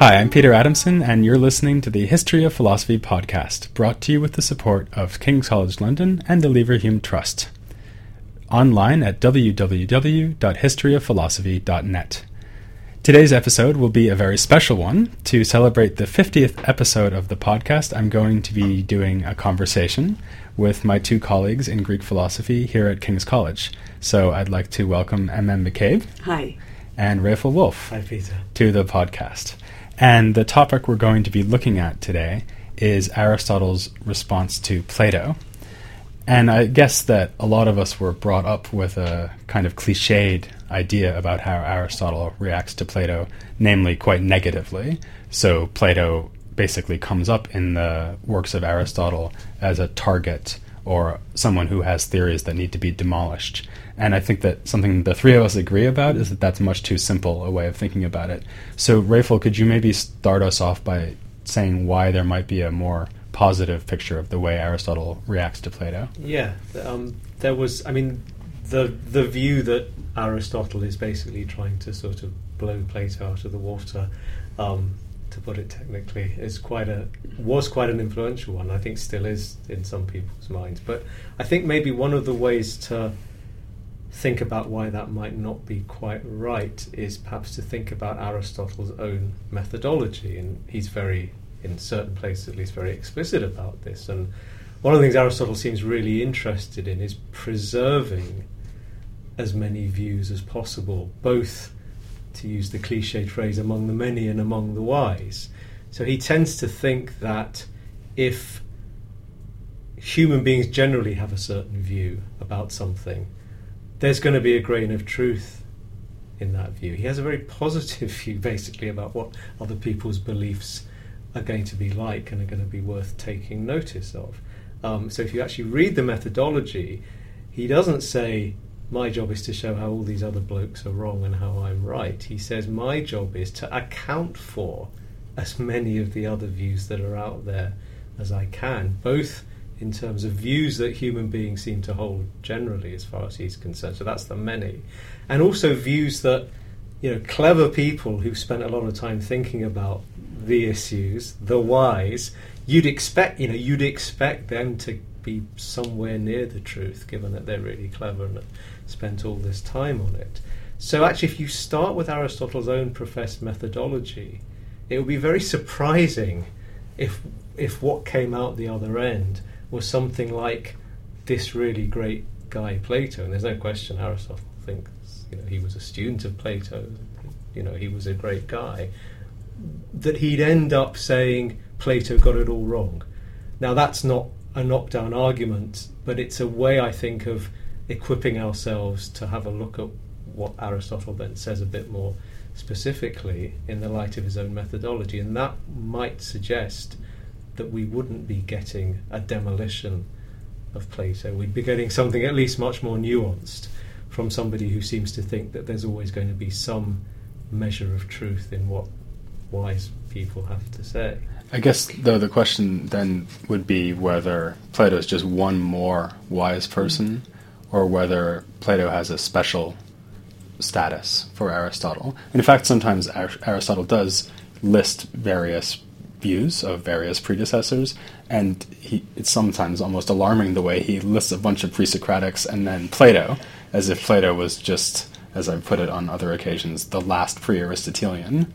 Hi, I'm Peter Adamson, and you're listening to the History of Philosophy podcast, brought to you with the support of King's College London and the Leverhulme Trust. Online at www.historyofphilosophy.net. Today's episode will be a very special one. To celebrate the 50th episode of the podcast, I'm going to be doing a conversation with my two colleagues in Greek philosophy here at King's College. So I'd like to welcome M.M. McCabe. Hi. And Raphael Woolf. Hi, Peter. To the podcast. And the topic we're going to be looking at today is Aristotle's response to Plato. And I guess that a lot of us were brought up with a kind of cliched idea about how Aristotle reacts to Plato, namely quite negatively. So Plato basically comes up in the works of Aristotle as a target or someone who has theories that need to be demolished. And I think that something the three of us agree about is that that's much too simple a way of thinking about it. So, Raphael, could you maybe start us off by saying why there might be a more positive picture of the way Aristotle reacts to Plato? Yeah, um, there was. I mean, the the view that Aristotle is basically trying to sort of blow Plato out of the water. Um, to put it technically, is quite a was quite an influential one. I think still is in some people's minds. But I think maybe one of the ways to think about why that might not be quite right is perhaps to think about Aristotle's own methodology, and he's very, in certain places at least, very explicit about this. And one of the things Aristotle seems really interested in is preserving as many views as possible, both to use the cliched phrase, among the many and among the wise. So he tends to think that if human beings generally have a certain view about something, there's going to be a grain of truth in that view. He has a very positive view, basically, about what other people's beliefs are going to be like and are going to be worth taking notice of. Um, so if you actually read the methodology, he doesn't say, My job is to show how all these other blokes are wrong and how I'm right. He says, My job is to account for as many of the other views that are out there as I can, both in terms of views that human beings seem to hold generally, as far as he's concerned. So that's the many, and also views that you know clever people who've spent a lot of time thinking about the issues, the wise. You'd expect you know you'd expect them to be somewhere near the truth, given that they're really clever and spent all this time on it. So actually, if you start with Aristotle's own professed methodology, it would be very surprising if if what came out the other end was something like this really great guy Plato, and there's no question Aristotle thinks you know he was a student of Plato, you know he was a great guy, that he'd end up saying Plato got it all wrong. Now that's not a knockdown argument, but it's a way I think of equipping ourselves to have a look at what Aristotle then says a bit more specifically in the light of his own methodology, and that might suggest that we wouldn't be getting a demolition of Plato. We'd be getting something at least much more nuanced from somebody who seems to think that there's always going to be some measure of truth in what wise people have to say. I guess, though, the question then would be whether Plato is just one more wise person or whether Plato has a special status for Aristotle. And in fact, sometimes Aristotle does list various views of various predecessors, and he, it's sometimes almost alarming the way he lists a bunch of pre-Socratics and then Plato, as if Plato was just, as I've put it on other occasions, the last pre-Aristotelian,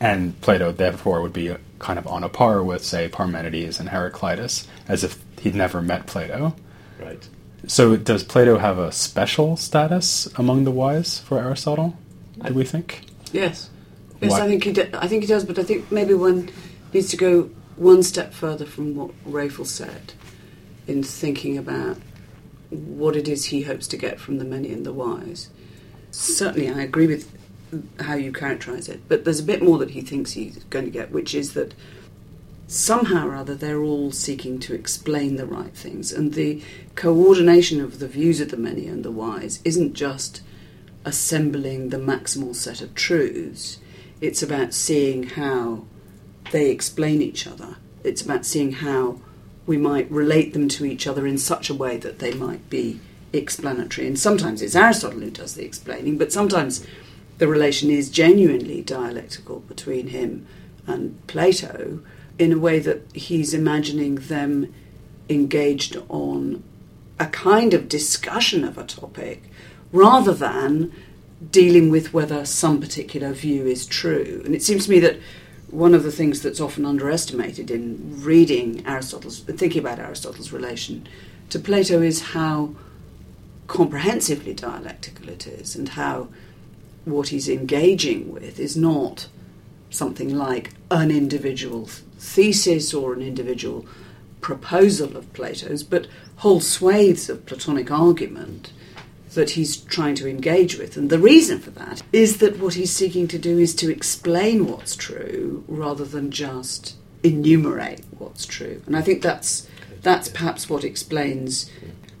and Plato therefore would be kind of on a par with, say, Parmenides and Heraclitus, as if he'd never met Plato. Right. So, does Plato have a special status among the wise for Aristotle? Do we think? Yes. Yes, I think he. Do, I think he does, but I think maybe one needs to go one step further from what Raphael said in thinking about what it is he hopes to get from the many and the wise. Certainly, I agree with how you characterize it, but there's a bit more that he thinks he's going to get, which is that somehow or other they're all seeking to explain the right things, and the coordination of the views of the many and the wise isn't just assembling the maximal set of truths, it's about seeing how they explain each other. It's about seeing how we might relate them to each other in such a way that they might be explanatory. And sometimes it's Aristotle who does the explaining, but sometimes the relation is genuinely dialectical between him and Plato in a way that he's imagining them engaged on a kind of discussion of a topic rather than dealing with whether some particular view is true. And it seems to me that one of the things that's often underestimated in reading Aristotle's, thinking about Aristotle's relation to Plato is how comprehensively dialectical it is and how what he's engaging with is not something like an individual thesis or an individual proposal of Plato's, but whole swathes of Platonic argument that he's trying to engage with. And the reason for that is that what he's seeking to do is to explain what's true rather than just enumerate what's true. And I think that's that's perhaps what explains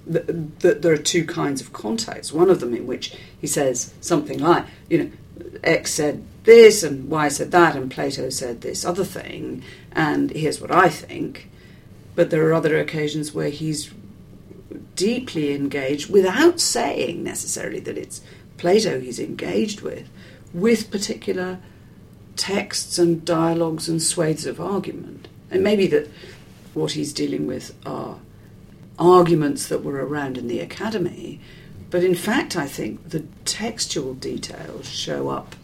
that, there are two kinds of contacts. One of them in which he says something like, you know, X said this and Y said that and Plato said this other thing, and here's what I think. But there are other occasions where he's deeply engaged without saying necessarily that it's Plato he's engaged with, with particular texts and dialogues and swathes of argument. And maybe that what he's dealing with are arguments that were around in the academy, but in fact, I think the textual details show up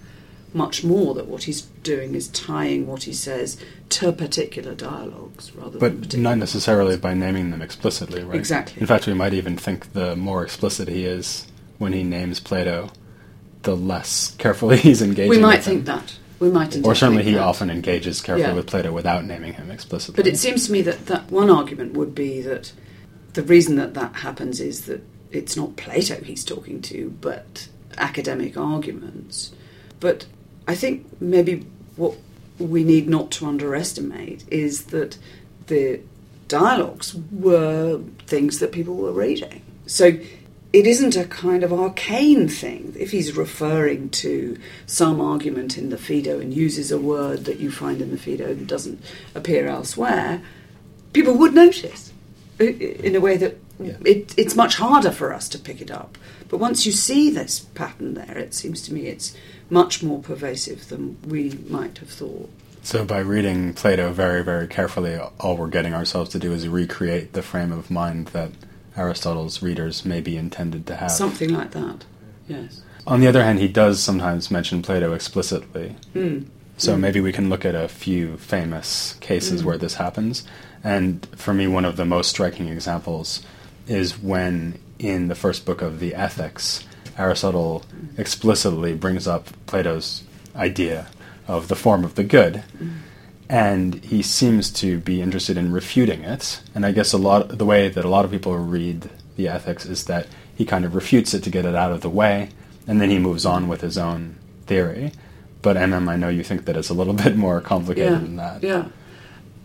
much more that what he's doing is tying what he says to particular dialogues rather but than not necessarily by naming them explicitly right Exactly. in fact we might even think the more explicit he is when he names plato the less carefully he's engaging we might think that we might or certainly he that. often engages carefully Yeah. with plato without naming him explicitly But it seems to me that, that one argument would be that the reason that that happens is that it's not Plato he's talking to, but academic arguments. But I think maybe what we need not to underestimate is that the dialogues were things that people were reading. So it isn't a kind of arcane thing. If he's referring to some argument in the Phaedo and uses a word that you find in the Phaedo that doesn't appear elsewhere, people would notice in a way that Yeah. it, it's much harder for us to pick it up. But once you see this pattern there, it seems to me it's much more pervasive than we might have thought. So by reading Plato very, very carefully, all we're getting ourselves to do is recreate the frame of mind that Aristotle's readers may be intended to have. Something like that, yes. On the other hand, he does sometimes mention Plato explicitly. Hmm. So Mm. maybe we can look at a few famous cases Mm. where this happens. And for me, one of the most striking examples is when in the first book of the Ethics, Aristotle explicitly brings up Plato's idea of the form of the good. And he seems to be interested in refuting it. And I guess a lot the way that a lot of people read the Ethics is that he kind of refutes it to get it out of the way, and then he moves on with his own theory. But MM, I know you think that it's a little bit more complicated yeah, than that. Yeah.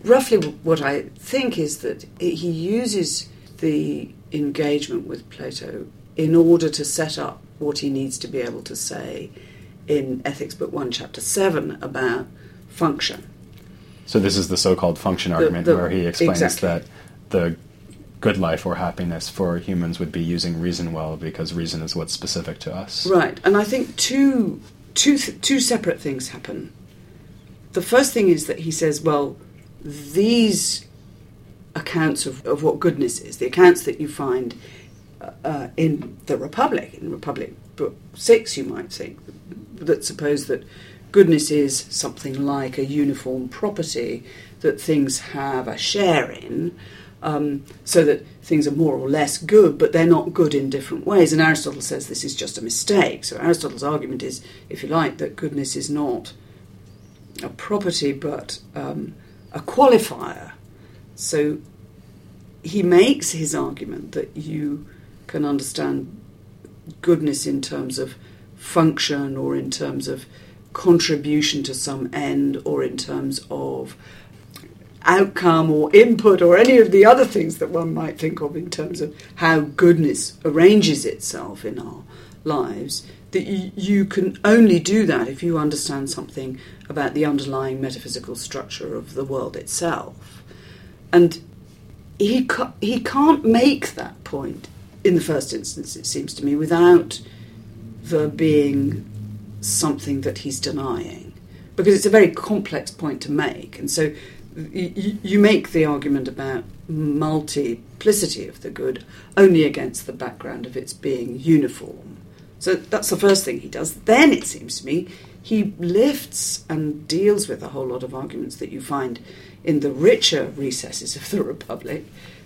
Roughly, what I think is that he uses the engagement with Plato in order to set up what he needs to be able to say in Ethics Book 1, Chapter 7 about function. So this is the so-called function argument the- where he explains exactly. that the good life or happiness for humans would be using reason well because reason is what's specific to us. Right, and I think two, two, th- two separate things happen. The first thing is that he says, well, these accounts of, of what goodness is, the accounts that you find uh, uh, in the Republic, in Republic Book 6, you might think, that suppose that goodness is something like a uniform property that things have a share in, um, so that things are more or less good, but they're not good in different ways. And Aristotle says this is just a mistake. So Aristotle's argument is, if you like, that goodness is not a property but um, a qualifier. So he makes his argument that you can understand goodness in terms of function or in terms of contribution to some end or in terms of outcome or input or any of the other things that one might think of in terms of how goodness arranges itself in our lives that you, can only do that if you understand something about the underlying metaphysical structure of the world itself. And he ca- he can't make that point in the first instance it seems to me without there being something that he's denying because it's a very complex point to make, and so you, you make the argument about multiplicity of the good only against the background of its being uniform. So that's the first thing he does. Then it seems to me he lifts and deals with a whole lot of arguments that you find in the richer recesses of the Republic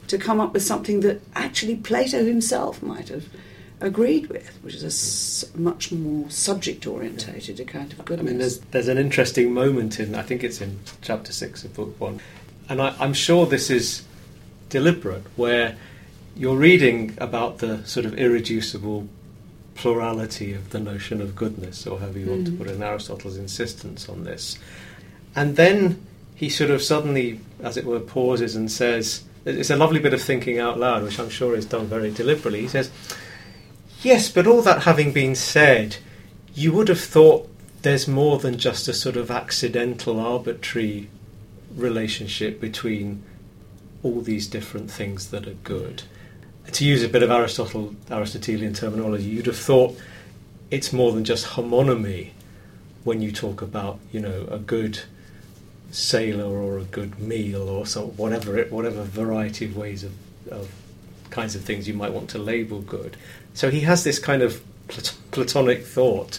to come up with something that actually Plato himself might have agreed with, which is a much more subject orientated account of goodness. I mean, there's there's an interesting moment in I think it's in chapter six of book one, and I, I'm sure this is deliberate, where you're reading about the sort of irreducible plurality of the notion of goodness, or however you want Mm. to put it, in Aristotle's insistence on this, and then he sort of suddenly, as it were, pauses and says. It's a lovely bit of thinking out loud, which I'm sure is done very deliberately. He says, Yes, but all that having been said, you would have thought there's more than just a sort of accidental, arbitrary relationship between all these different things that are good. To use a bit of Aristotle, Aristotelian terminology, you'd have thought it's more than just homonymy when you talk about, you know, a good sailor or a good meal or so whatever it whatever variety of ways of, of kinds of things you might want to label good. So he has this kind of plat- platonic thought,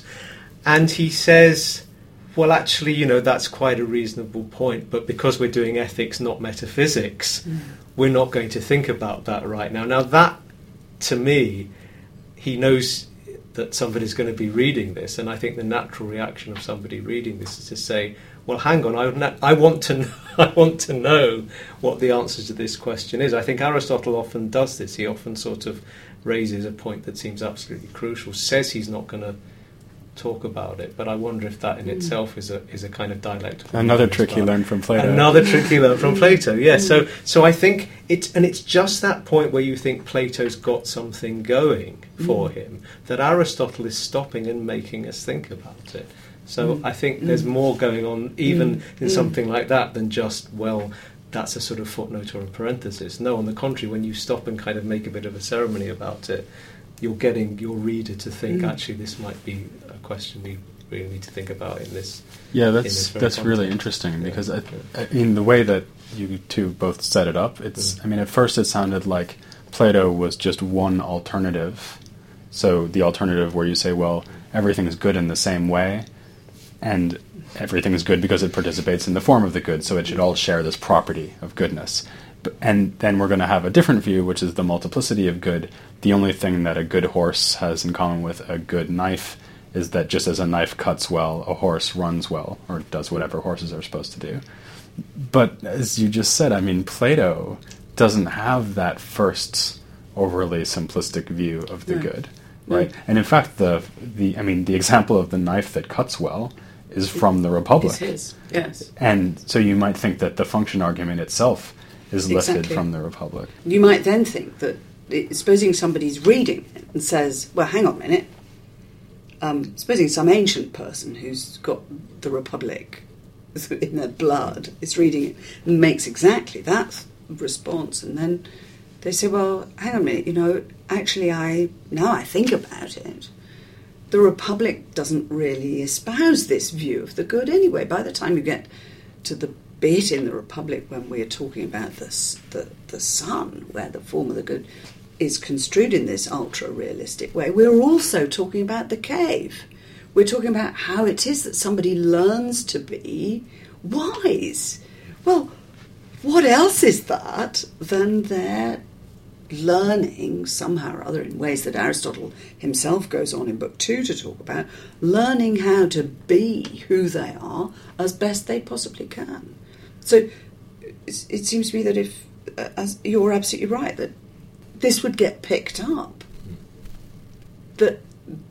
and he says, "Well, actually, you know, that's quite a reasonable point, but because we're doing ethics, not metaphysics, mm. we're not going to think about that right now." Now, that to me, he knows that somebody's going to be reading this, and I think the natural reaction of somebody reading this is to say, "Well, hang on, I, na- I want to, know, I want to know what the answer to this question is." I think Aristotle often does this. He often sort of raises a point that seems absolutely crucial, says he's not going to talk about it, but I wonder if that in Mm. itself is a is a kind of dialectical. Another as trick he well. learned from Plato. Another trick he learned from Plato. Yeah. So so I think it's and it's just that point where you think Plato's got something going for Mm. him that Aristotle is stopping and making us think about it. So Mm. I think there's Mm. more going on even Mm. in Mm. something like that than just well. That's a sort of footnote or a parenthesis. No, on the contrary, when you stop and kind of make a bit of a ceremony about it, you're getting your reader to think Mm. actually this might be a question we really need to think about in this. Yeah, in that's this very that's really context. interesting Yeah. because I, Yeah. I- in the way that you two both set it up, it's. Mm. I mean, at first it sounded like Plato was just one alternative. So the alternative where you say, well, everything is good in the same way, and everything is good because it participates in the form of the good, so it should all share this property of goodness. And then we're going to have a different view, which is the multiplicity of good. The only thing that a good horse has in common with a good knife is that just as a knife cuts well, a horse runs well, or does whatever horses are supposed to do. But as you just said, I mean, Plato doesn't have that first overly simplistic view of the good, No. right? And in fact, the the I mean, the example of the knife that cuts well is from the Republic, It's his, yes. and so you might think that the function argument itself is lifted Exactly. from the Republic. You might then think that, supposing somebody's reading it and says, well, hang on a minute, um, supposing some ancient person who's got the Republic in their blood is reading it and makes exactly that response, and then they say, well, hang on a minute, you know, actually, I now I think about it, the Republic doesn't really espouse this view of the good anyway. By the time you get to the bit in the Republic when we're talking about the, the sun, where the form of the good is construed in this ultra realistic way, we're also talking about the cave. We're talking about how it is that somebody learns to be wise. Well, what else is that than their learning somehow or other in ways that Aristotle himself goes on in Book Two to talk about, learning how to be who they are as best they possibly can. So it, seems to me that if, uh, as you're absolutely right, that this would get picked up. That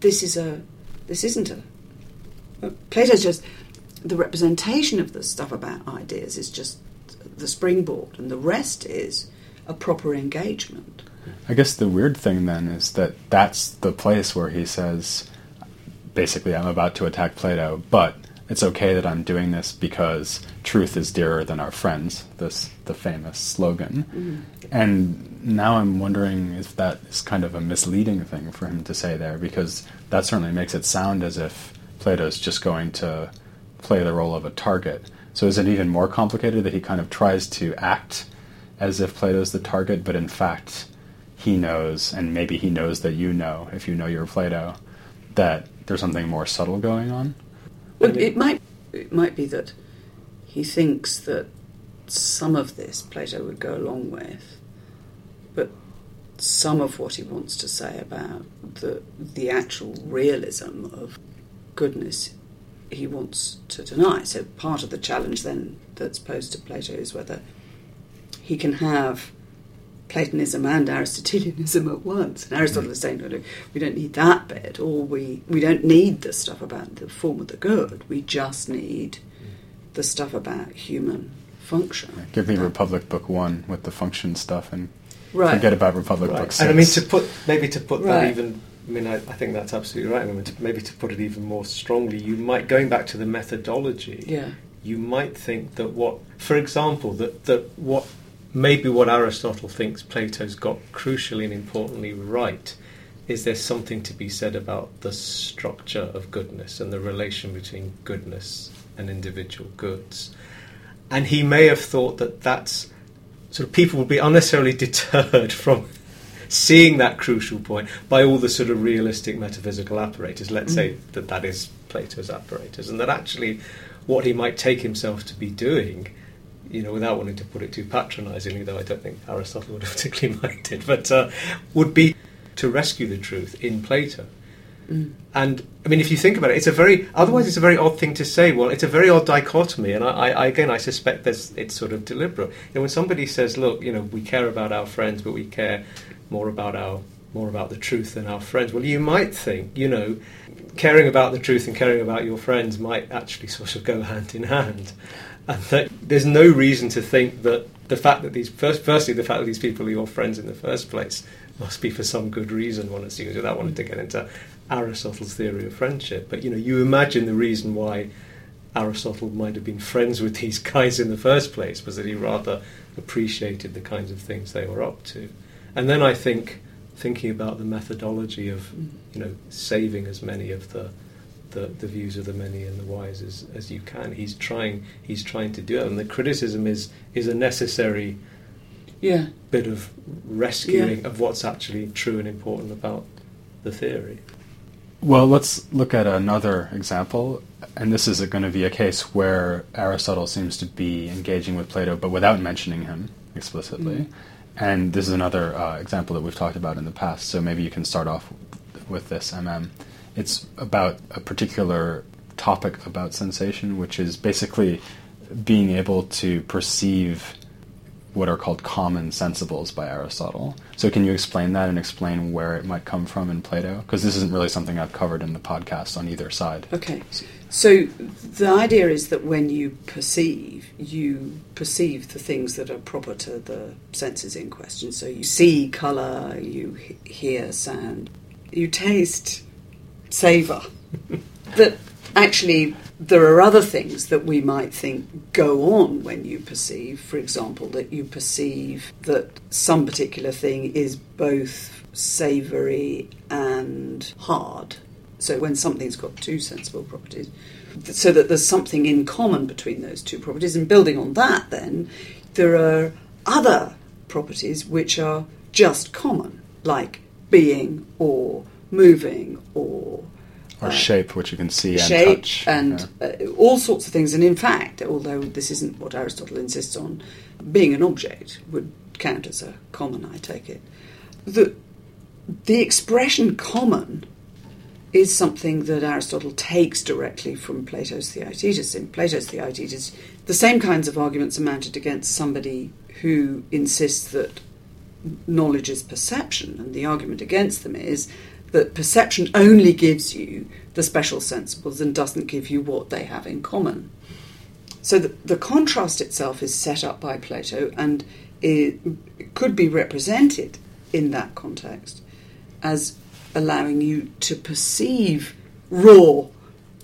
this is a, this isn't a. uh, Plato's just the representation of the stuff about ideas is just the springboard, and the rest is a proper engagement. I guess the weird thing then is that that's the place where he says, basically, I'm about to attack Plato, but it's okay that I'm doing this because truth is dearer than our friends. This the famous slogan, mm. and now I'm wondering if that is kind of a misleading thing for him to say there because that certainly makes it sound as if Plato's just going to play the role of a target. So is it even more complicated that he kind of tries to act as if Plato's the target, but in fact he knows, and maybe he knows that you know, if you know you're Plato, that there's something more subtle going on? Well, it might it might be that he thinks that some of this Plato would go along with, but some of what he wants to say about the the actual realism of goodness he wants to deny. So part of the challenge then that's posed to Plato is whether he can have Platonism and Aristotelianism at once. And Aristotle is saying, no, we don't need that bit, or we, we don't need the stuff about the form of the good. We just need the stuff about human function. Give me Republic Book One with the function stuff, and Right. forget about Republic Right. Book Six. And I mean to put maybe to put Right. that even. I mean, I, I think that's absolutely right. I mean, to, maybe to put it even more strongly, you might going back to the methodology. Yeah. You might think that what, for example, that that what maybe what Aristotle thinks Plato's got crucially and importantly right is there something to be said about the structure of goodness and the relation between goodness and individual goods. And he may have thought that that's sort of people would be unnecessarily deterred from seeing that crucial point by all the sort of realistic metaphysical apparatus. Let's say mm. that that is Plato's apparatus, and that actually what he might take himself to be doing, you know, without wanting to put it too patronisingly, though I don't think Aristotle would have particularly minded, but uh, would be to rescue the truth in Plato. And I mean, if you think about it, it's a very otherwise it's a very odd thing to say. Well, it's a very odd dichotomy, and I, I I- again I suspect there's it's sort of deliberate. You know, when somebody says, "Look, you know, we care about our friends, but we care more about our more about the truth than our friends," well, you might think, you know, caring about the truth and caring about your friends might actually sort of go hand in hand, and that there's no reason to think that the fact that these first, firstly, the fact that these people are your friends in the first place must be for some good reason. One assumes without wanting to get into Aristotle's theory of friendship, but you know, you imagine the reason why Aristotle might have been friends with these guys in the first place was that he rather appreciated the kinds of things they were up to. And then I think thinking about the methodology of you know saving as many of the the, the views of the many and the wise as, as you can. He's trying he's trying to do it, and the criticism is is a necessary Yeah. bit of rescuing of what's actually true and important about the theory. Well, let's look at another example, and this is going to be a case where Aristotle seems to be engaging with Plato, but without mentioning him explicitly. And this is another uh, example that we've talked about in the past. So maybe you can start off with this, MM. It's about a particular topic about sensation, which is basically being able to perceive what are called common sensibles by Aristotle. So, can you explain that and explain where it might come from in Plato? Because this isn't really something I've covered in the podcast on either side. Okay. So the idea is that when you perceive, you perceive the things that are proper to the senses in question. So you see colour, you he- hear sound, you taste savour. that actually there are other things that we might think go on when you perceive. For example, that you perceive that some particular thing is both savoury and hard. So when something's got two sensible properties, so that there's something in common between those two properties, and building on that, then there are other properties which are just common, like being or moving or Or uh, shape, which you can see and shape touch. and yeah. uh, all sorts of things. And in fact, although this isn't what Aristotle insists on, being an object would count as a common, I take it. The, the expression common is something that Aristotle takes directly from Plato's Theaetetus. In Plato's Theaetetus, the same kinds of arguments are mounted against somebody who insists that knowledge is perception, and the argument against them is that perception only gives you the special sensibles and doesn't give you what they have in common. So the, the contrast itself is set up by Plato and it could be represented in that context as allowing you to perceive raw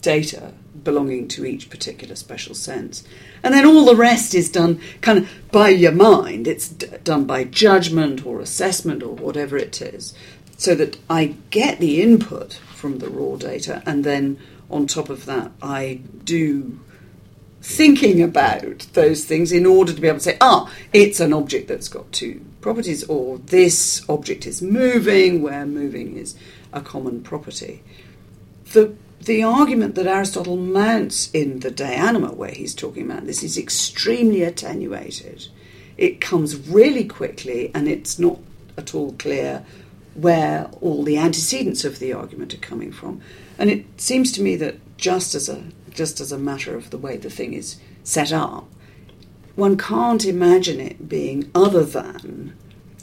data belonging to each particular special sense. And then all the rest is done kind of by your mind. It's d- done by judgment or assessment or whatever it is. So that I get the input from the raw data and then on top of that, I do thinking about those things in order to be able to say, ah, it's an object that's got two properties, or this object is moving, where moving is a common property. The, the argument that Aristotle mounts in the De Anima, where he's talking about this, is extremely attenuated. It comes really quickly, and it's not at all clear where all the antecedents of the argument are coming from. And it seems to me that just as a just as a matter of the way the thing is set up, one can't imagine it being other than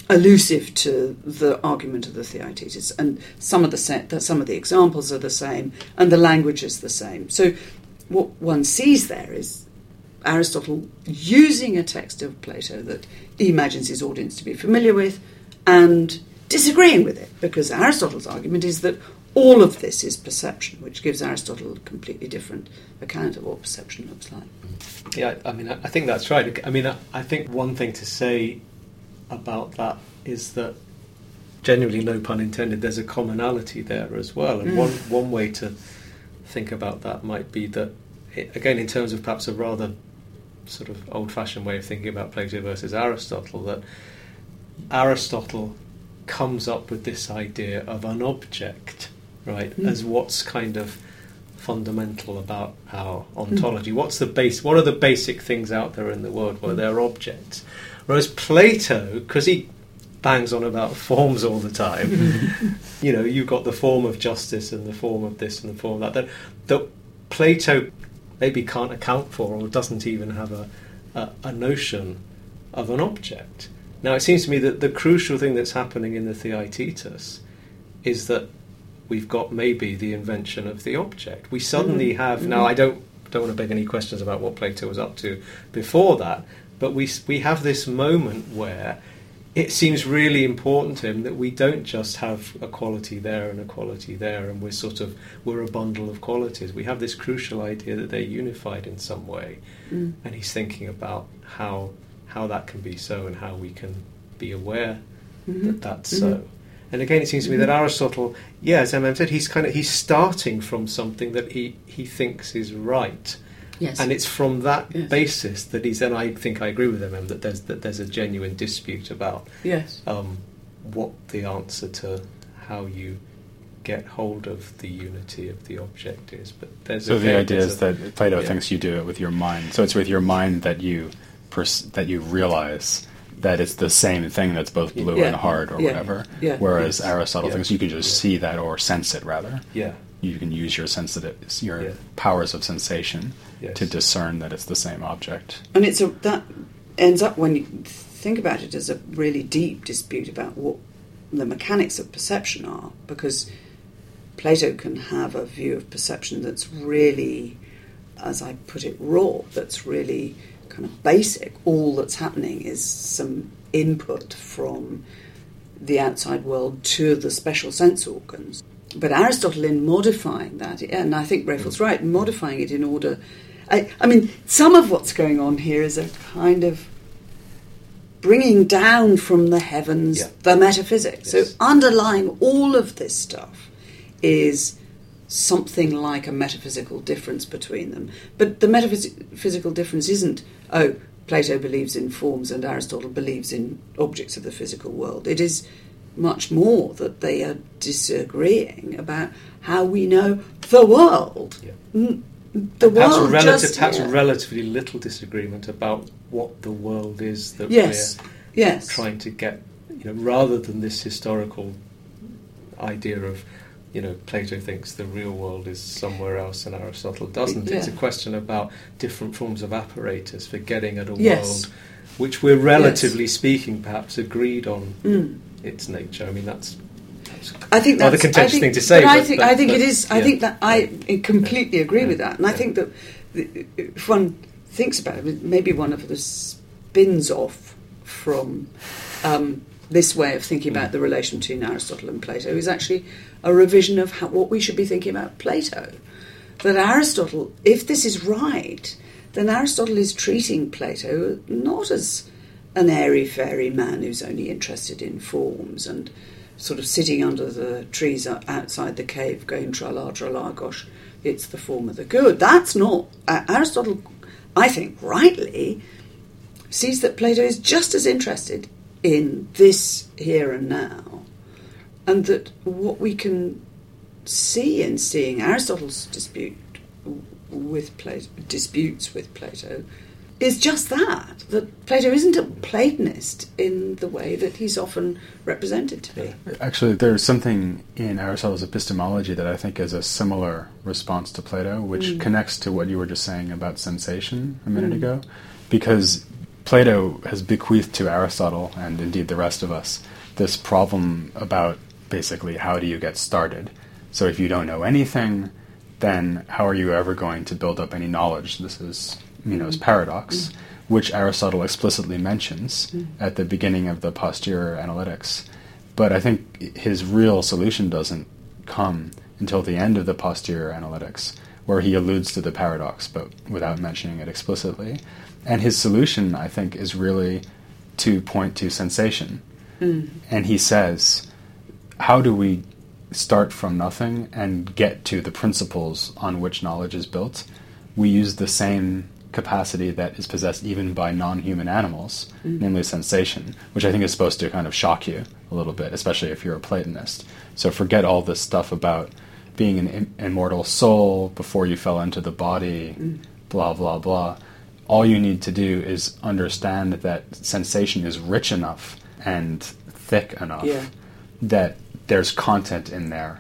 allusive to the argument of the Theaetetus. And some of the some of the examples are the same, and the language is the same. So what one sees there is Aristotle using a text of Plato that he imagines his audience to be familiar with, and disagreeing with it, because Aristotle's argument is that all of this is perception, which gives Aristotle a completely different account of what perception looks like. Yeah, I mean, I think that's right. I mean, I think one thing to say about that is that, genuinely, no pun intended, there's a commonality there as well. And mm. one, one way to think about that might be that, it, again, in terms of perhaps a rather sort of old fashioned way of thinking about Plato versus Aristotle, that Aristotle comes up with this idea of an object right? Mm. As what's kind of fundamental about our ontology. Mm. What's the base? What are the basic things out there in the world where they're objects? Whereas Plato, because he bangs on about forms all the time, you know, you've got the form of justice and the form of this and the form of that. That, that Plato maybe can't account for or doesn't even have a, a, a notion of an object. Now, it seems to me that the crucial thing that's happening in the Theaetetus is that we've got maybe the invention of the object. We suddenly mm-hmm. have now. I don't don't want to beg any questions about what Plato was up to before that, but we we have this moment where it seems really important to him that we don't just have a quality there and a quality there, and we're sort of we're a bundle of qualities. We have this crucial idea that they're unified in some way, mm. and he's thinking about how how that can be so and how we can be aware mm-hmm. that that's mm-hmm. so. And again, it seems to me that Aristotle, yeah, as MM said, he's kind of he's starting from something that he, he thinks is right. Yes. And it's from that yes. basis that he's, and I think I agree with MM that there's that there's a genuine dispute about yes. um, what the answer to how you get hold of the unity of the object is. But there's so the idea is a, that Plato yeah. thinks you do it with your mind. So it's with your mind that you pers- that you realize that it's the same thing that's both blue yeah. and hard or yeah. whatever. Yeah. Whereas Aristotle thinks you can just see that or sense it rather. Yeah. You can use your sensitive your powers of sensation yes. to discern that it's the same object. And it's a that ends up when you think about it as a really deep dispute about what the mechanics of perception are because Plato can have a view of perception that's really as I put it raw that's really basic. All that's happening is some input from the outside world to the special sense organs. But Aristotle, in modifying that, and I think Raphael's right, modifying it in order. I, I mean, some of what's going on here is a kind of bringing down from the heavens yeah. the metaphysics. Yes. So, underlying all of this stuff is something like a metaphysical difference between them. But the metaphysical difference isn't, oh, Plato believes in forms and Aristotle believes in objects of the physical world. It is much more that they are disagreeing about how we know the world. Yeah. Mm, the perhaps world relative, just, perhaps yeah. relatively little disagreement about what the world is that yes. we're yes. trying to get, you know, rather than this historical idea of you know, Plato thinks the real world is somewhere else and Aristotle doesn't. Yeah. It's a question about different forms of apparatus for getting at a yes. world which we're relatively yes. speaking perhaps agreed on mm. its nature. I mean, that's. that's I think that's a contentious think, thing to say. But, but I think but, I think it is. Yeah. I think that I completely agree yeah. with that, and I think that if one thinks about it, maybe one of the spins off from um, this way of thinking about mm. the relation between Aristotle and Plato is actually a revision of how, what we should be thinking about Plato. That Aristotle, if this is right, then Aristotle is treating Plato not as an airy fairy man who's only interested in forms and sort of sitting under the trees outside the cave going tra la tra la, gosh, it's the form of the good. That's not. Uh, Aristotle, I think, rightly sees that Plato is just as interested in this here and now, and that what we can see in seeing Aristotle's dispute with Plato, disputes with Plato is just that that Plato isn't a Platonist in the way that he's often represented to be. Actually, there's something in Aristotle's epistemology that I think is a similar response to Plato, which mm. connects to what you were just saying about sensation a minute mm. ago, because Plato has bequeathed to Aristotle and indeed the rest of us this problem about basically how do you get started. So if you don't know anything, then how are you ever going to build up any knowledge? This is Meno's mm. paradox, mm. which Aristotle explicitly mentions mm. at the beginning of the posterior analytics. But I think his real solution doesn't come until the end of the posterior analytics, where he alludes to the paradox, but without mentioning it explicitly. And his solution, I think, is really to point to sensation. Mm. And he says, How do we start from nothing and get to the principles on which knowledge is built? We use the same capacity that is possessed even by non-human animals, mm. namely sensation, which I think is supposed to kind of shock you a little bit, especially if you're a Platonist. So forget all this stuff about being an Im- immortal soul before you fell into the body, mm. blah blah blah. All you need to do is understand that sensation is rich enough and thick enough yeah. that there's content in there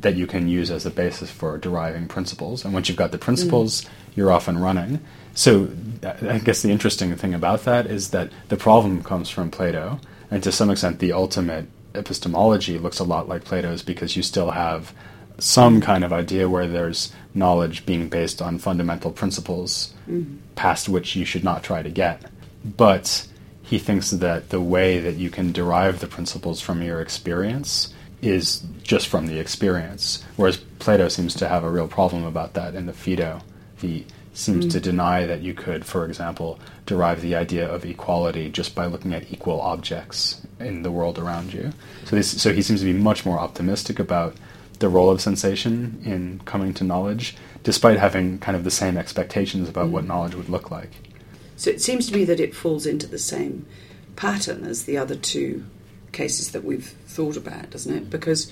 that you can use as a basis for deriving principles. And once you've got the principles, mm you're off and running. So I guess the interesting thing about that is that the problem comes from Plato, and to some extent, the ultimate epistemology looks a lot like Plato's because you still have some kind of idea where there's knowledge being based on fundamental principles mm-hmm. past which you should not try to get. But he thinks that the way that you can derive the principles from your experience is just from the experience, whereas Plato seems to have a real problem about that in the Phaedo. He seems mm. to deny that you could, for example, derive the idea of equality just by looking at equal objects in the world around you. So, this, so he seems to be much more optimistic about the role of sensation in coming to knowledge, despite having kind of the same expectations about mm. what knowledge would look like. So it seems to me that it falls into the same pattern as the other two cases that we've thought about, doesn't it? Because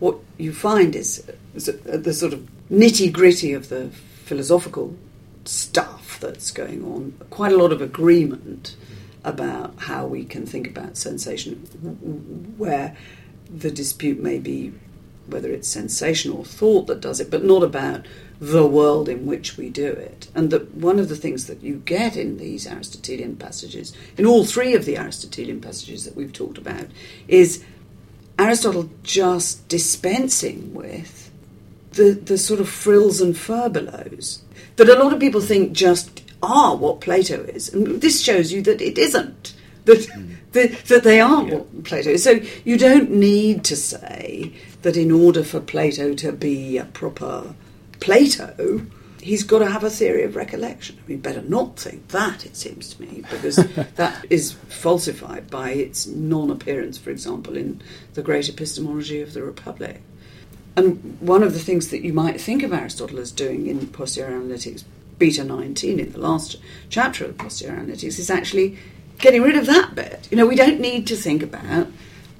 what you find is uh, the sort of nitty gritty of the philosophical stuff that's going on, quite a lot of agreement about how we can think about sensation, where the dispute may be whether it's sensation or thought that does it, but not about the world in which we do it. And that one of the things that you get in these Aristotelian passages, in all three of the Aristotelian passages that we've talked about, is Aristotle just dispensing with the, the sort of frills and furbelows that a lot of people think just are what Plato is. And this shows you that it isn't. That, mm. that, that, they are yeah. what Plato is. So you don't need to say that in order for Plato to be a proper Plato, he's got to have a theory of recollection. We better not think that, it seems to me, because that is falsified by its non appearance, for example, in the great epistemology of the Republic. And one of the things that you might think of Aristotle as doing in posterior analytics, beta 19, in the last chapter of posterior analytics, is actually getting rid of that bit. You know, we don't need to think about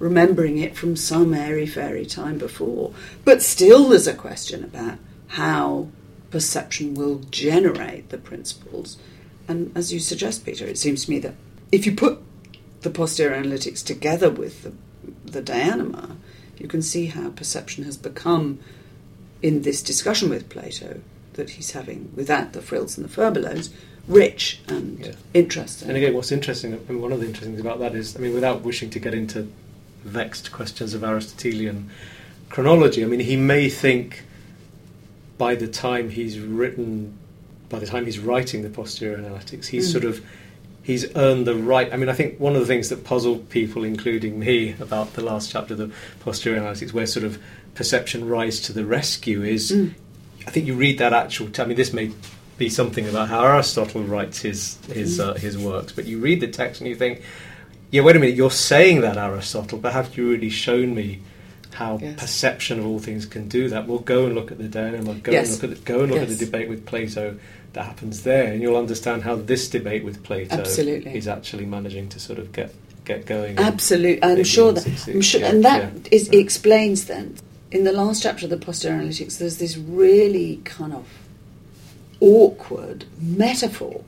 remembering it from some airy fairy time before. But still, there's a question about how perception will generate the principles. And as you suggest, Peter, it seems to me that if you put the posterior analytics together with the, the De Anima, you can see how perception has become, in this discussion with Plato that he's having, without the frills and the furbelows, rich and yeah. interesting. And again, what's interesting, I mean, one of the interesting things about that is, I mean, without wishing to get into vexed questions of Aristotelian chronology, I mean, he may think by the time he's written, by the time he's writing the posterior analytics, he's mm. sort of he's earned the right. I mean, I think one of the things that puzzled people, including me, about the last chapter of the posterior analytics, where sort of perception rise to the rescue, is mm. I think you read that actual. T- I mean, this may be something about how Aristotle writes his his mm. uh, his works, but you read the text and you think, yeah, wait a minute, you're saying that Aristotle, but have you really shown me? How Yes. perception of all things can do that. We'll go and look at the De Anima, go Yes. and look at the, go and look at the debate with Plato that happens there, and you'll understand how this debate with Plato Absolutely. is actually managing to sort of get get going. Absolutely, I'm sure that. I'm sure, Yeah, and that yeah. is explains then. In the last chapter of the posterior analytics, there's this really kind of awkward metaphor.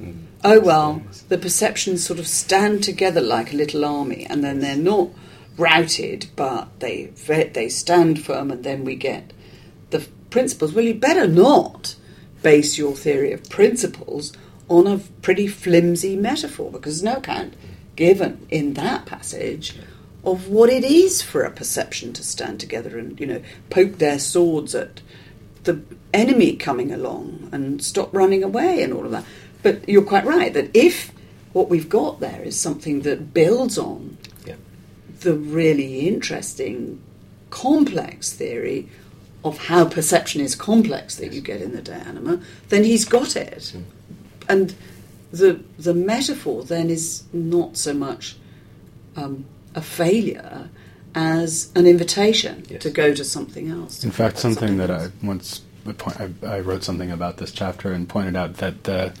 Mm. Oh well, the perceptions sort of stand together like a little army, and then they're not routed, but they they stand firm, and then we get the principles. Well, you better not base your theory of principles on a pretty flimsy metaphor, because no account given in that passage of what it is for a perception to stand together and you know poke their swords at the enemy coming along and stop running away and all of that. But you're quite right that if what we've got there is something that builds on. The really interesting, complex theory of how perception is complex that you get in the De Anima, then he's got it. Mm. And the the metaphor then is not so much um, a failure as an invitation Yes. to go to something else. In fact, something that I else. once I point- I, I wrote something about this chapter and pointed out that the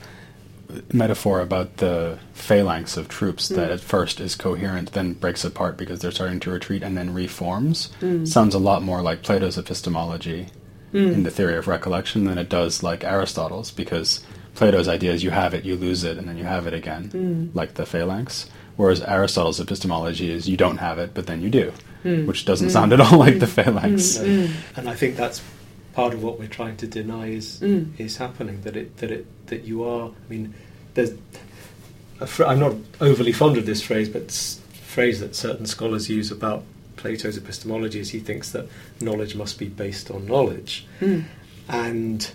metaphor about the phalanx of troops that Mm. at first is coherent, then breaks apart because they're starting to retreat and then reforms Mm. sounds a lot more like Plato's epistemology in the theory of recollection than it does like Aristotle's because Plato's idea is you have it, you lose it, and then you have it again, Mm. like the phalanx. Whereas Aristotle's epistemology is you don't have it, but then you do, Mm. which doesn't sound at all like the phalanx. No. And I think that's part of what we're trying to deny is Mm. is happening. That it that it that you are. I mean, there's. A fr- I'm not overly fond of this phrase, but s- phrase that certain scholars use about Plato's epistemology is he thinks that knowledge must be based on knowledge, Mm. and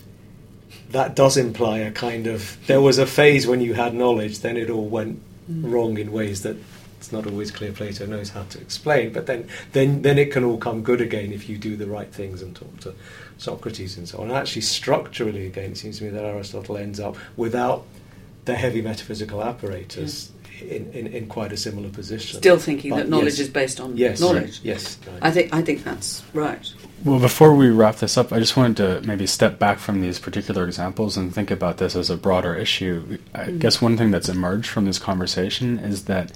that does imply a kind of there was a phase when you had knowledge, then it all went Mm. wrong in ways that it's not always clear Plato knows how to explain. But then, then, then it can all come good again if you do the right things and talk to Socrates and so on. And actually, structurally, again, it seems to me that Aristotle ends up without the heavy metaphysical apparatus in, in, in quite a similar position. Still thinking But that knowledge yes. is based on yes, knowledge. Yes, I think I think that's right. Well, before we wrap this up, I just wanted to maybe step back from these particular examples and think about this as a broader issue. I Mm. guess one thing that's emerged from this conversation is that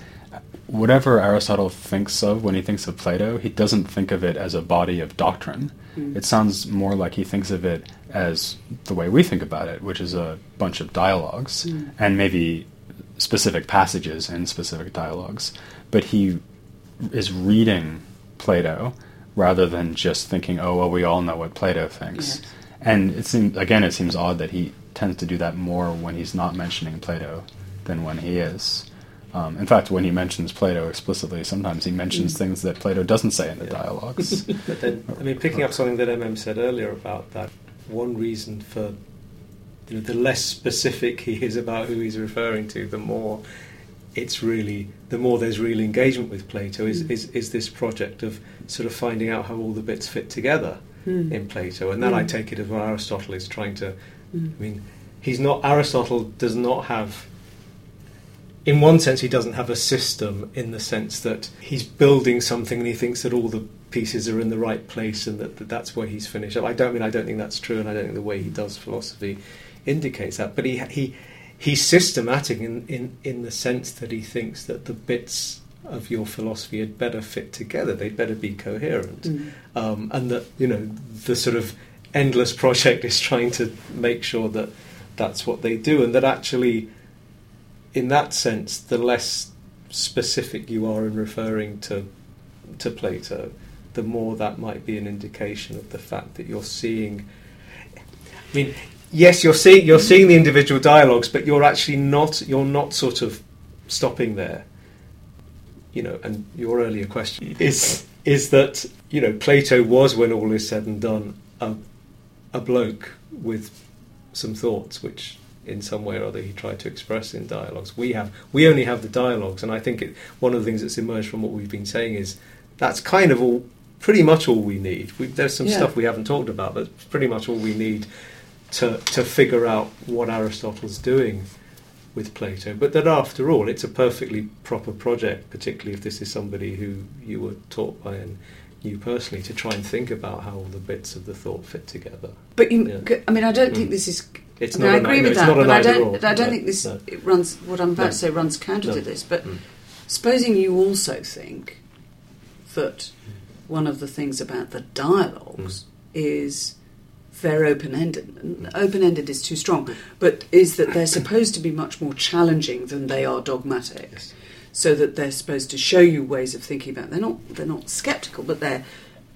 whatever Aristotle thinks of when he thinks of Plato, he doesn't think of it as a body of doctrine. Mm. It sounds more like he thinks of it as the way we think about it, which is a bunch of dialogues Mm. and maybe specific passages in specific dialogues. But he is reading Plato rather than just thinking, oh, well, we all know what Plato thinks. Yes. And it seems, again, it seems odd that he tends to do that more when he's not mentioning Plato than when he is. Um, in fact, when he mentions Plato explicitly, sometimes he mentions Mm. things that Plato doesn't say in the Yeah. dialogues. But then, I mean, picking up something that MM said earlier about that, one reason for you know, the less specific he is about who he's referring to, the more it's really, the more there's real engagement with Plato. Is, Mm. is is this project of sort of finding out how all the bits fit together Mm. in Plato, and that I Mm. take it as what Aristotle is trying to. Mm. I mean, he's not Aristotle does not have. In one sense, he doesn't have a system in the sense that he's building something and he thinks that all the pieces are in the right place and that, that that's where he's finished up. I don't mean I don't think that's true, and I don't think the way he does philosophy indicates that. But he he he's systematic in, in, in the sense that he thinks that the bits of your philosophy had better fit together. They'd better be coherent Mm. um, and that you know the sort of endless project is trying to make sure that that's what they do, and that actually, in that sense, the less specific you are in referring to to Plato, the more that might be an indication of the fact that you're seeing. I mean, yes, you're seeing you're seeing the individual dialogues, but you're actually not you're not sort of stopping there. You know, and your earlier question is is that you know Plato was, when all is said and done, a, a bloke with some thoughts, which in some way or other he tried to express in dialogues. We have we only have the dialogues, and I think it, one of the things that's emerged from what we've been saying is that's kind of all, pretty much all we need. We, there's some Yeah. stuff we haven't talked about, but pretty much all we need to to figure out what Aristotle's doing with Plato. But that after all, it's a perfectly proper project, particularly if this is somebody who you were taught by and you personally to try and think about how all the bits of the thought fit together. But you, Yeah. I mean, I don't Mm. think this is. It's I mean, not I agree no, with it's that, but I don't. I don't No, think this no. it runs. What I'm about No. to say runs counter No. to this. But Mm. supposing you also think that one of the things about the dialogues is they're open-ended. And Open-ended is too strong, but is that they're supposed to be much more challenging than they are dogmatic. Yes. So that they're supposed to show you ways of thinking about. They're not. They're not skeptical, but they're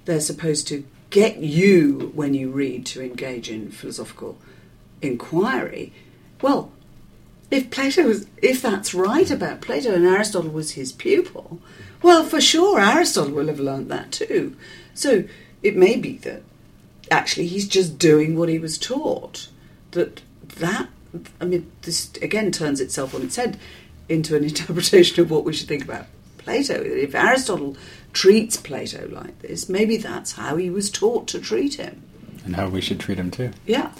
they're supposed to get you when you read to engage in philosophical inquiry. Well, if Plato was, if that's right about Plato and Aristotle was his pupil, well, for sure Aristotle will have learnt that too. So it may be that actually he's just doing what he was taught. That that I mean, this again turns itself on its head into an interpretation of what we should think about Plato. If Aristotle treats Plato like this, maybe that's how he was taught to treat him. and how we should treat him too. Yeah, yeah,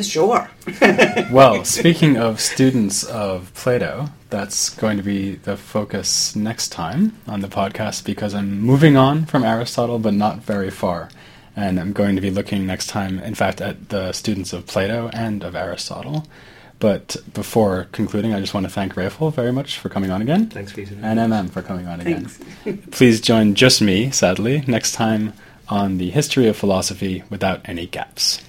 sure. well, speaking of students of Plato, that's going to be the focus next time on the podcast because I'm moving on from Aristotle, but not very far. And I'm going to be looking next time, in fact, at the students of Plato and of Aristotle. But before concluding, I just want to thank Raphael very much for coming on again, Thanks, Peter. and MM for coming on again. Thanks. Please join just me, sadly, next time on the history of philosophy without any gaps.